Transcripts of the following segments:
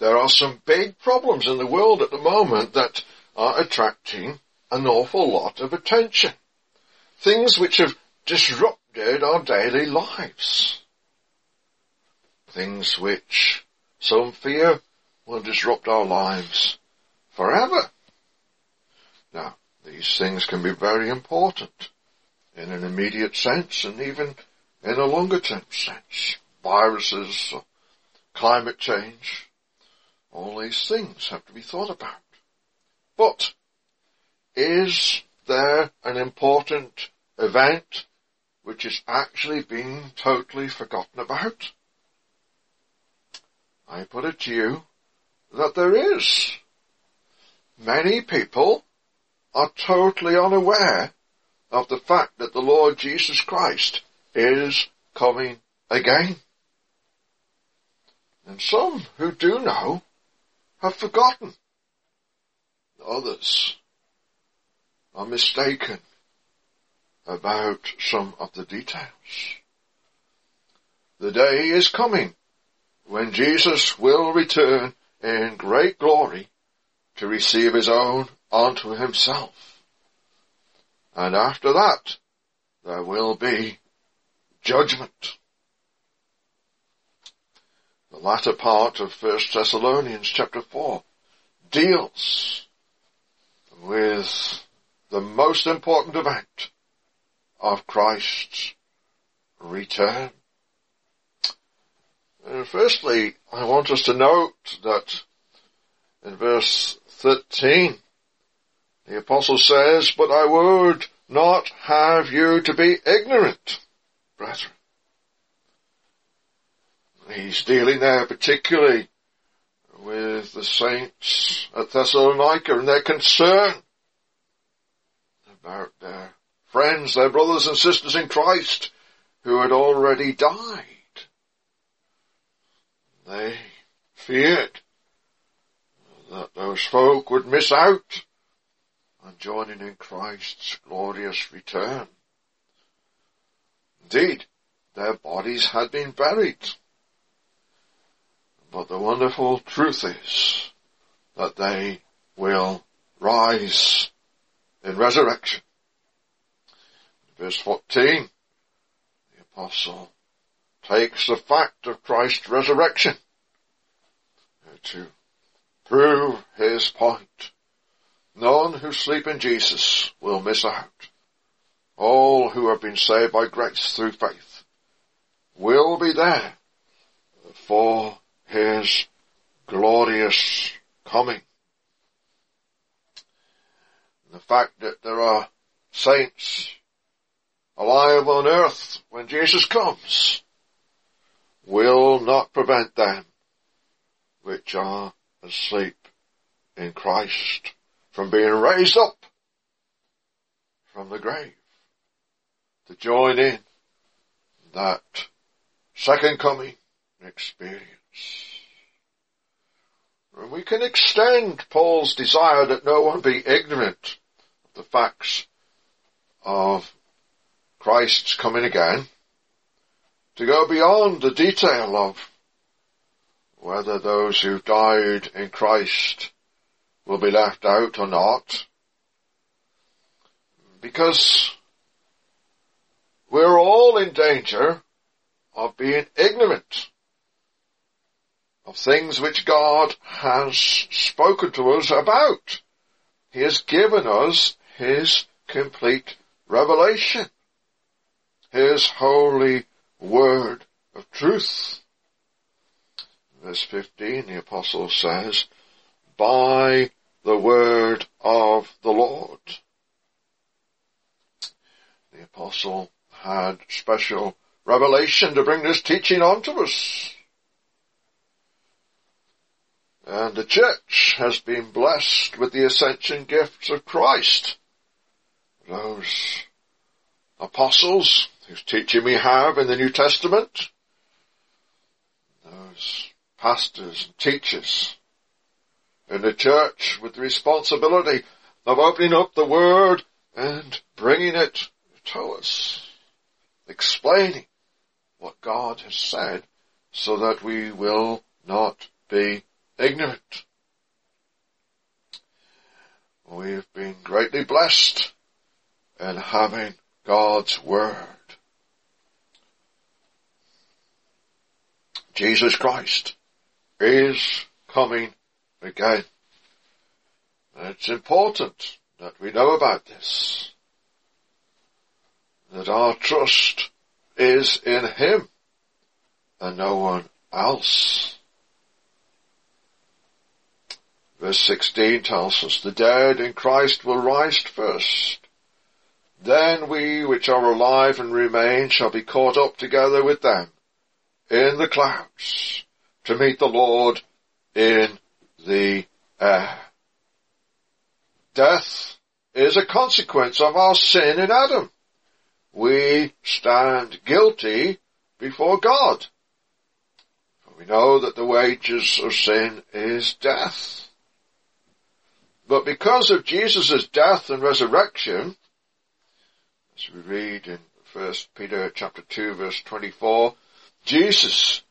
there are some big problems in the world at the moment that are attracting an awful lot of attention. Things which have disrupted our daily lives. Things which some fear will disrupt our lives forever. Now, these things can be very important in an immediate sense and even in a longer term sense. Viruses, climate change, all these things have to be thought about. But is there an important event which is actually being totally forgotten about? I put it to you that there is. Many people are totally unaware of the fact that the Lord Jesus Christ is coming again. And some who do know have forgotten. Others are mistaken about some of the details. The day is coming when Jesus will return in great glory to receive his own unto himself. And after that, there will be judgment. The latter part of 1 Thessalonians chapter 4 deals with the most important event of Christ's return. Uh, firstly, I want us to note that in verse 13, the apostle says, but I would not have you to be ignorant, brethren. He's dealing there particularly with the saints at Thessalonica and their concern about their friends, their brothers and sisters in Christ who had already died. They feared that those folk would miss out on joining in Christ's glorious return. Indeed, their bodies had been buried. But the wonderful truth is that they will rise in resurrection. Verse 14, the apostle takes the fact of Christ's resurrection uh, to prove his point. None who sleep in Jesus will miss out. All who have been saved by grace through faith will be there for his glorious coming. The fact that there are saints alive on earth when Jesus comes will not prevent them which are asleep in Christ from being raised up from the grave to join in that second coming experience. And we can extend Paul's desire that no one be ignorant of the facts of Christ's coming again to go beyond the detail of whether those who died in Christ will be left out or not. Because we're all in danger of being ignorant of things which God has spoken to us about. He has given us His complete revelation. His holy word of truth. Verse 15, the apostle says, by the word of the Lord. The apostle had special revelation to bring this teaching onto us. And the church has been blessed with the ascension gifts of Christ. Those apostles whose teaching we have in the New Testament, those pastors and teachers in the church with the responsibility of opening up the Word and bringing it to us, explaining what God has said so that we will not be ignorant. We've been greatly blessed in having God's Word. Jesus Christ is coming again. it's important that we know about this. That our trust is in Him and no one else. Verse 16 tells us, the dead in Christ will rise first. Then we which are alive and remain shall be caught up together with them in the clouds to meet the Lord in the air. Death is a consequence of our sin in Adam. We stand guilty before God. We know that the wages of sin is death. But because of Jesus' death and resurrection, as we read in 1 Peter chapter 2 verse 24, Jesus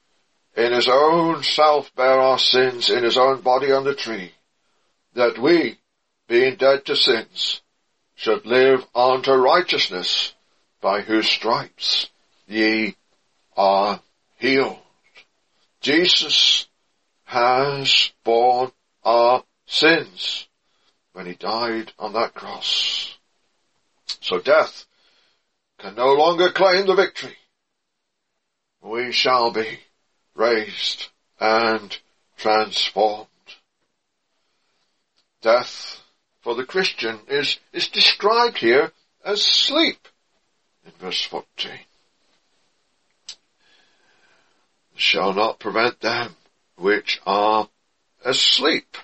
in his own self bare our sins in his own body on the tree, that we, being dead to sins, should live unto righteousness, by whose stripes ye are healed. Jesus has borne our sins when he died on that cross. So death can no longer claim the victory. We shall be raised and transformed. Death for the Christian is, is described here as sleep in verse 14. Shall not prevent them which are asleep.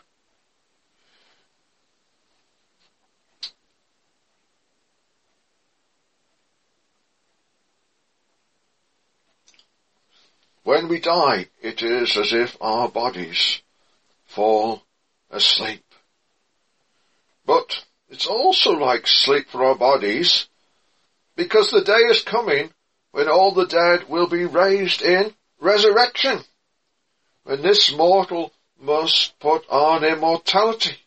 When we die, it is as if our bodies fall asleep. But it's also like sleep for our bodies because the day is coming when all the dead will be raised in resurrection. When this mortal must put on immortality.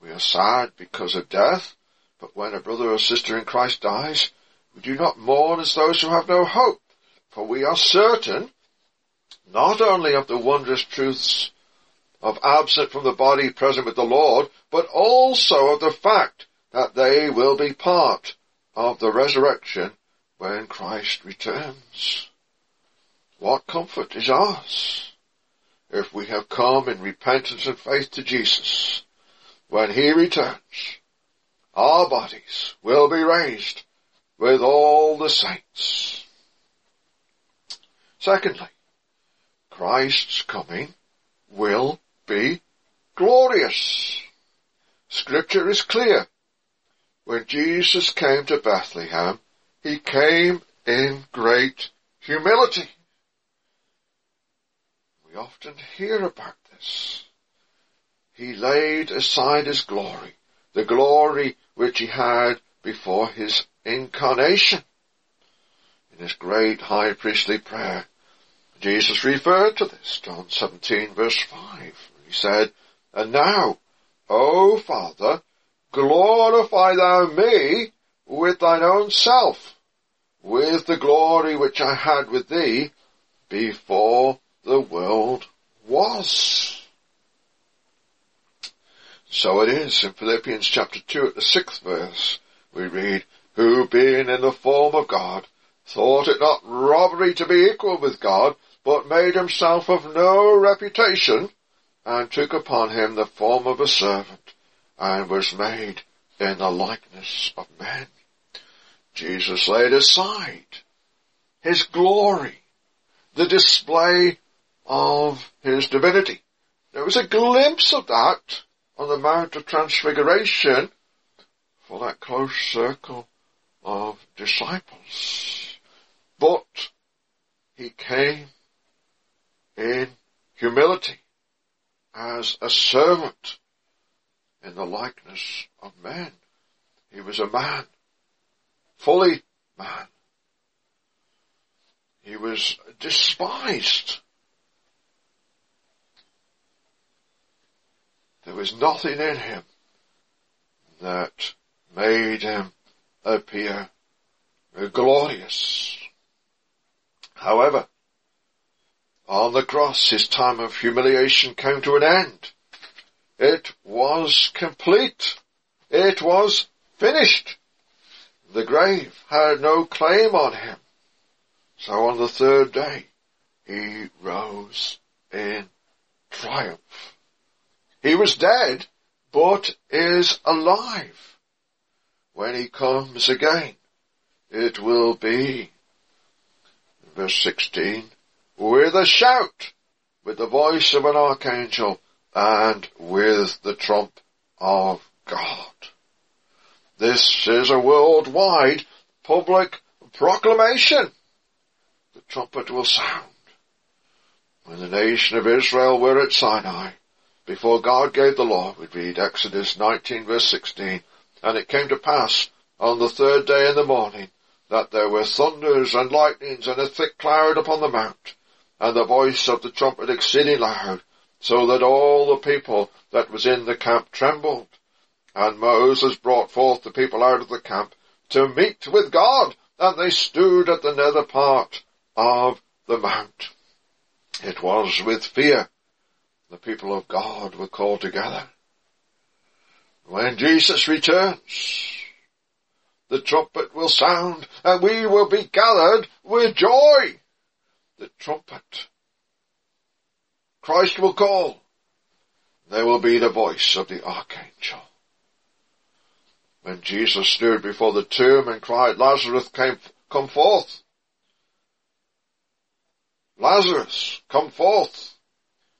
We are sad because of death, but when a brother or sister in Christ dies, we do not mourn as those who have no hope. For we are certain not only of the wondrous truths of absent from the body present with the Lord, but also of the fact that they will be part of the resurrection when Christ returns. What comfort is ours if we have come in repentance and faith to Jesus. When He returns, our bodies will be raised with all the saints. Secondly, Christ's coming will be glorious. Scripture is clear. When Jesus came to Bethlehem, he came in great humility. We often hear about this. He laid aside his glory, the glory which he had before his incarnation. In his great high priestly prayer, Jesus referred to this, John 17 verse 5. He said, And now, O Father, glorify thou me with thine own self, with the glory which I had with thee before the world was. So it is in Philippians chapter 2 at the sixth verse, we read, Who being in the form of God, thought it not robbery to be equal with God, but made himself of no reputation, and took upon him the form of a servant, and was made in the likeness of men. Jesus laid aside his glory, the display of his divinity. There was a glimpse of that on the Mount of Transfiguration for that close circle of disciples. But he came in humility as a servant in the likeness of men. He was a man, fully man. He was despised. There was nothing in him that made him appear glorious. However, on the cross his time of humiliation came to an end. It was complete. It was finished. The grave had no claim on him. So on the third day, he rose in triumph. He was dead, but is alive. When he comes again, it will be, verse 16, with a shout, with the voice of an archangel, and with the trump of God. This is a worldwide public proclamation. The trumpet will sound. When the nation of Israel were at Sinai, before God gave the law, we read Exodus 19 verse 16, and it came to pass on the third day in the morning that there were thunders and lightnings and a thick cloud upon the mount, and the voice of the trumpet exceeding loud, so that all the people that was in the camp trembled. And Moses brought forth the people out of the camp to meet with God, and they stood at the nether part of the mount. It was with fear the people of God were called together. When Jesus returns, the trumpet will sound and we will be gathered with joy. The trumpet. Christ will call. There will be the voice of the archangel when Jesus stood before the tomb and cried, Lazarus came, come forth. Lazarus, come forth.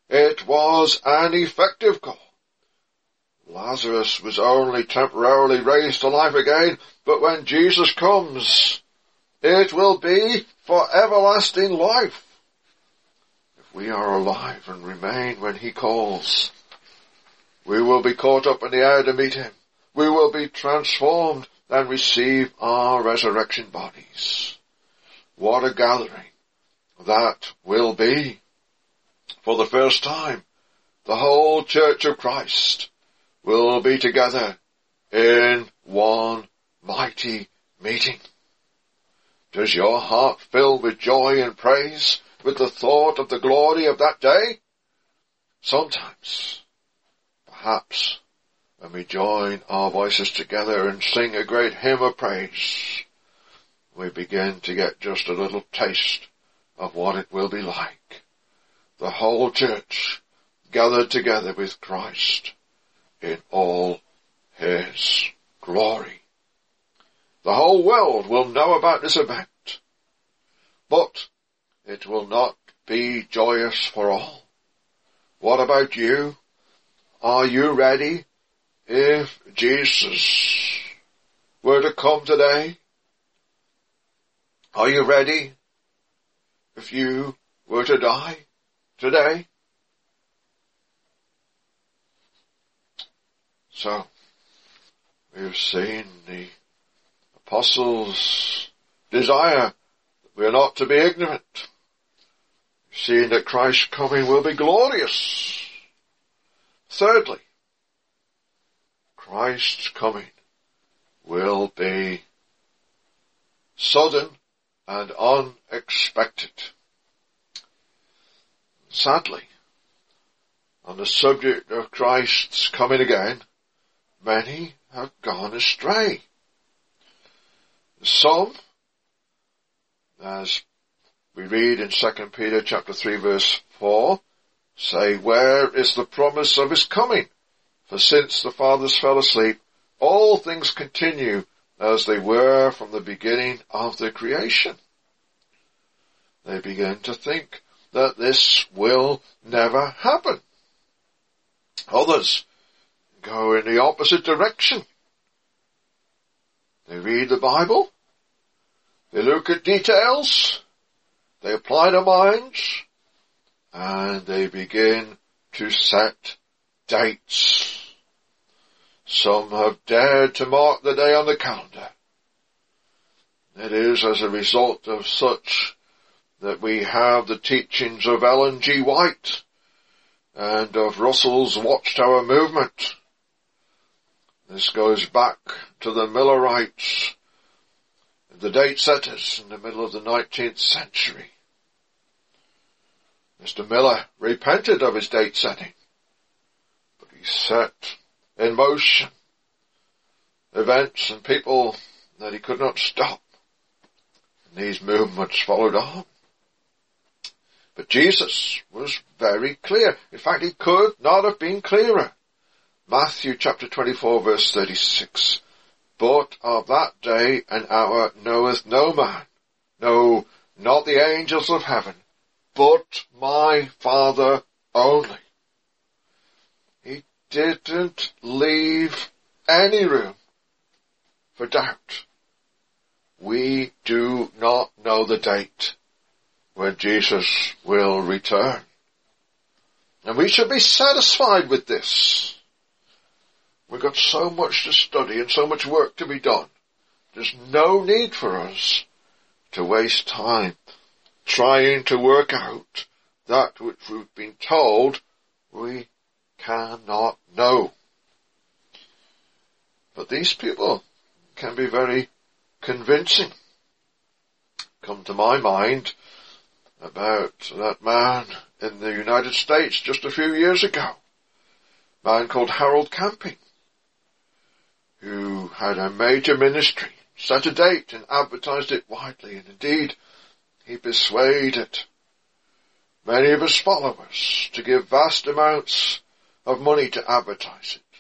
It was an effective call. Lazarus was only temporarily raised to life again, but when Jesus comes, it will be for everlasting life. If we are alive and remain when he calls, we will be caught up in the air to meet him we will be transformed and receive our resurrection bodies. What a gathering that will be. For the first time, the whole Church of Christ will be together in one mighty meeting. Does your heart fill with joy and praise with the thought of the glory of that day? Sometimes, perhaps, when we join our voices together and sing a great hymn of praise, we begin to get just a little taste of what it will be like. The whole church gathered together with Christ in all his glory. The whole world will know about this event, but it will not be joyous for all. What about you? Are you ready if Jesus were to come today, are you ready? If you were to die today? So, we've seen the apostles' desire that we are not to be ignorant. We've that Christ's coming will be glorious. Thirdly, Christ's coming will be sudden and unexpected. Sadly, on the subject of Christ's coming again, many have gone astray. Some, as we read in 2 Peter chapter 3 verse 4, say, where is the promise of his coming? For since the fathers fell asleep, all things continue as they were from the beginning of the creation. They begin to think that this will never happen. Others go in the opposite direction. They read the Bible, they look at details, they apply their minds, and they begin to set dates some have dared to mark the day on the calendar. It is as a result of such that we have the teachings of Ellen G. White, and of Russell's Watchtower movement. This goes back to the Millerites, the date setters in the middle of the 19th century. Mr. Miller repented of his date setting, but he set in motion events and people that he could not stop. And these movements followed on. But Jesus was very clear. In fact, he could not have been clearer. Matthew chapter 24 verse 36. But of that day and hour knoweth no man, no, not the angels of heaven, but my Father only. He didn't leave any room for doubt. We do not know the date when Jesus will return. And we should be satisfied with this. We've got so much to study and so much work to be done. There's no need for us to waste time trying to work out that which we've been told we cannot know. But these people can be very convincing. Come to my mind about that man in the United States just a few years ago. A man called Harold Camping, who had a major ministry, set a date and advertised it widely, and indeed he persuaded many of his followers to give vast amounts of money to advertise it,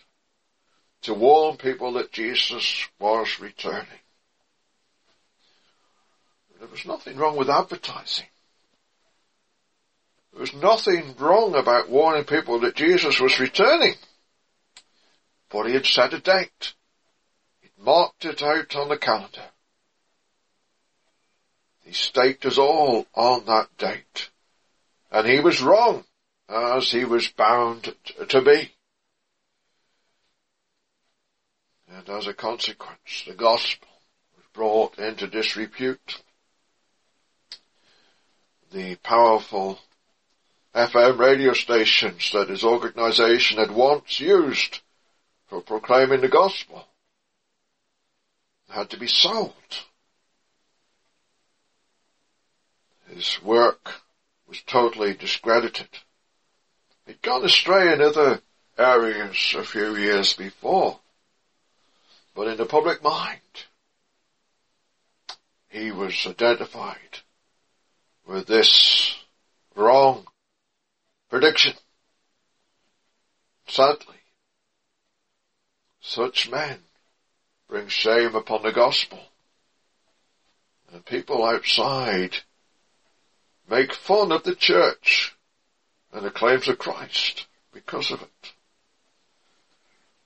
to warn people that Jesus was returning. There was nothing wrong with advertising. There was nothing wrong about warning people that Jesus was returning. But he had set a date. Marked it out on the calendar. He staked us all on that date. And he was wrong, as he was bound to be. And as a consequence, the gospel was brought into disrepute. The powerful FM radio stations that his organization had once used for proclaiming the gospel had to be sold. His work was totally discredited. He'd gone astray in other areas a few years before, but in the public mind, he was identified with this wrong prediction. Sadly, such men bring shame upon the gospel. And people outside make fun of the church and the claims of Christ because of it.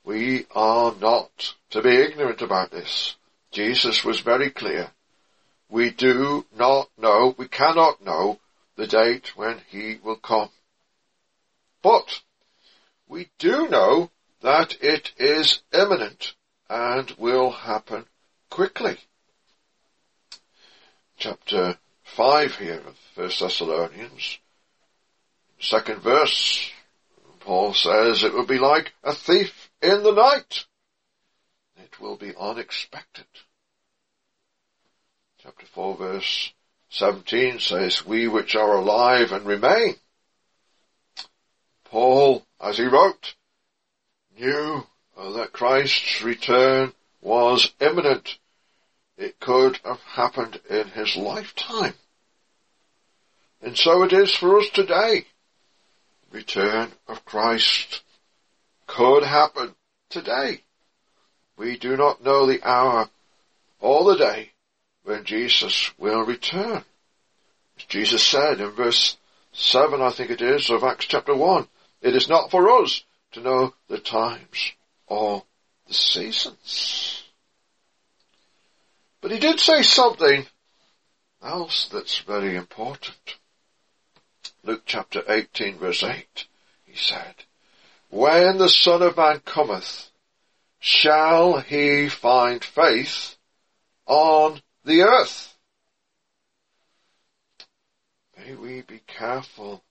We are not to be ignorant about this. Jesus was very clear. We do not know, we cannot know the date when he will come. But we do know that it is imminent and will happen quickly. Chapter 5 here of 1 Thessalonians, second verse, Paul says it will be like a thief in the night. It will be unexpected. Chapter 4 verse 17 says, we which are alive and remain Paul, as he wrote, knew Uh, that Christ's return was imminent. It could have happened in his lifetime. And so it is for us today. Return of Christ could happen today. We do not know the hour or the day when Jesus will return. As Jesus said in verse 7, I think it is, of Acts chapter 1, it is not for us to know the times or the seasons. But he did say something else that's very important. Luke chapter 18 verse 8, he said, When the Son of Man cometh, shall he find faith on the earth? May we be careful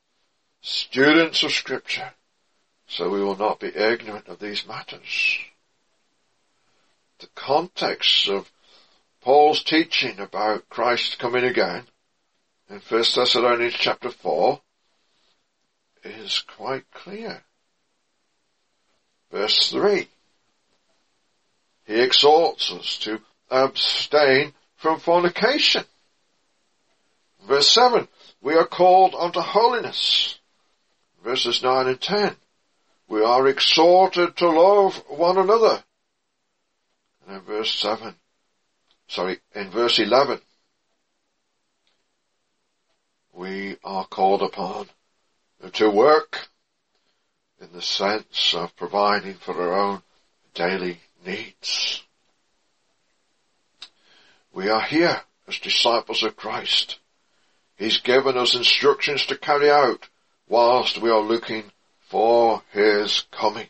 students of scripture, so we will not be ignorant of these matters. The context of Paul's teaching about Christ coming again in 1 Thessalonians chapter 4 is quite clear. Verse 3. He exhorts us to abstain from fornication. Verse 7. We are called unto holiness. Verses 9 and 10. We are exhorted to love one another. And in verse 7, sorry, in verse 11, we are called upon to work in the sense of providing for our own daily needs. We are here as disciples of Christ. He's given us instructions to carry out whilst we are looking for His coming.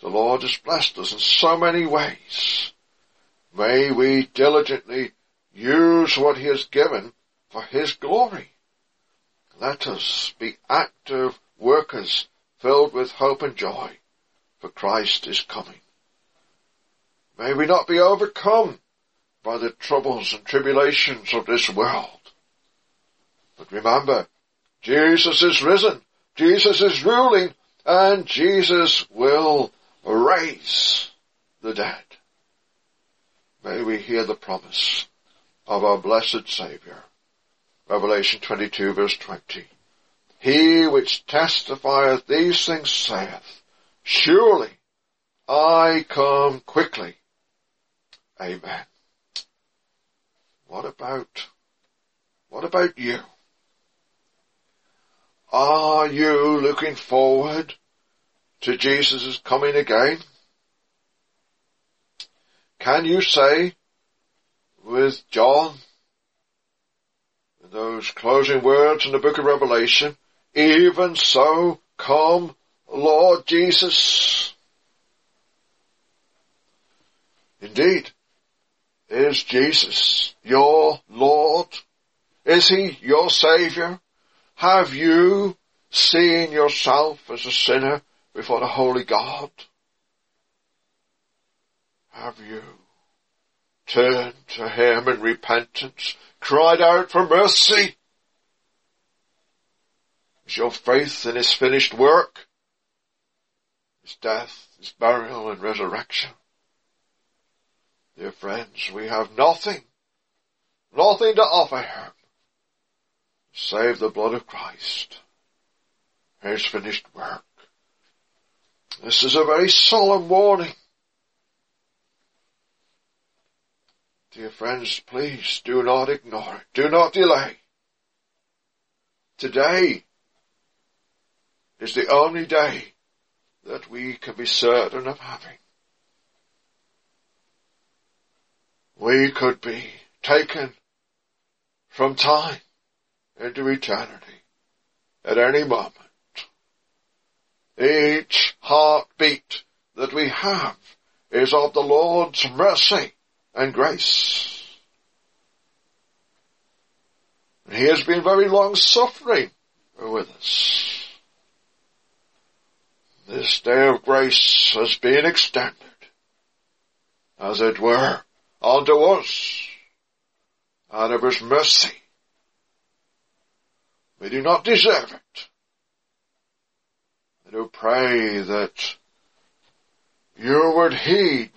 The Lord has blessed us in so many ways. May we diligently use what He has given for His glory. Let us be active workers filled with hope and joy, for Christ is coming. May we not be overcome by the troubles and tribulations of this world. But remember, Jesus is risen, Jesus is ruling, and Jesus will raise the dead. May we hear the promise of our blessed Saviour. Revelation 22 verse 20. He which testifieth these things saith, Surely I come quickly. Amen. What about, what about you? Are you looking forward to Jesus' coming again? Can you say with John those closing words in the book of Revelation, even so come Lord Jesus? Indeed, is Jesus your Lord? Is He your Saviour? Have you seen yourself as a sinner before the Holy God? Have you turned to Him in repentance, cried out for mercy? Is your faith in His finished work, His death, His burial and resurrection? Dear friends, we have nothing, nothing to offer Him save the blood of Christ, His finished work. This is a very solemn warning. Dear friends, please do not ignore it. Do not delay. Today is the only day that we can be certain of having. We could be taken from time into eternity at any moment. Each heartbeat that we have is of the Lord's mercy and grace. And he has been very long suffering with us. This day of grace has been extended, as it were, unto us out of his mercy. We do not deserve it. I do pray that you would heed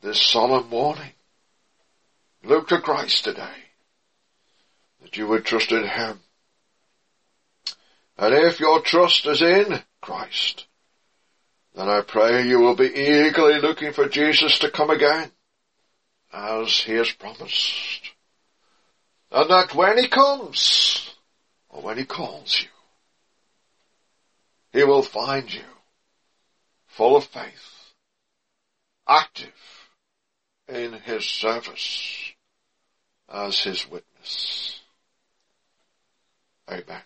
this solemn warning. Look to Christ today. That you would trust in Him. And if your trust is in Christ, then I pray you will be eagerly looking for Jesus to come again, as He has promised. And that when He comes, or when He calls you, He will find you full of faith, active, in his service as his witness. Amen.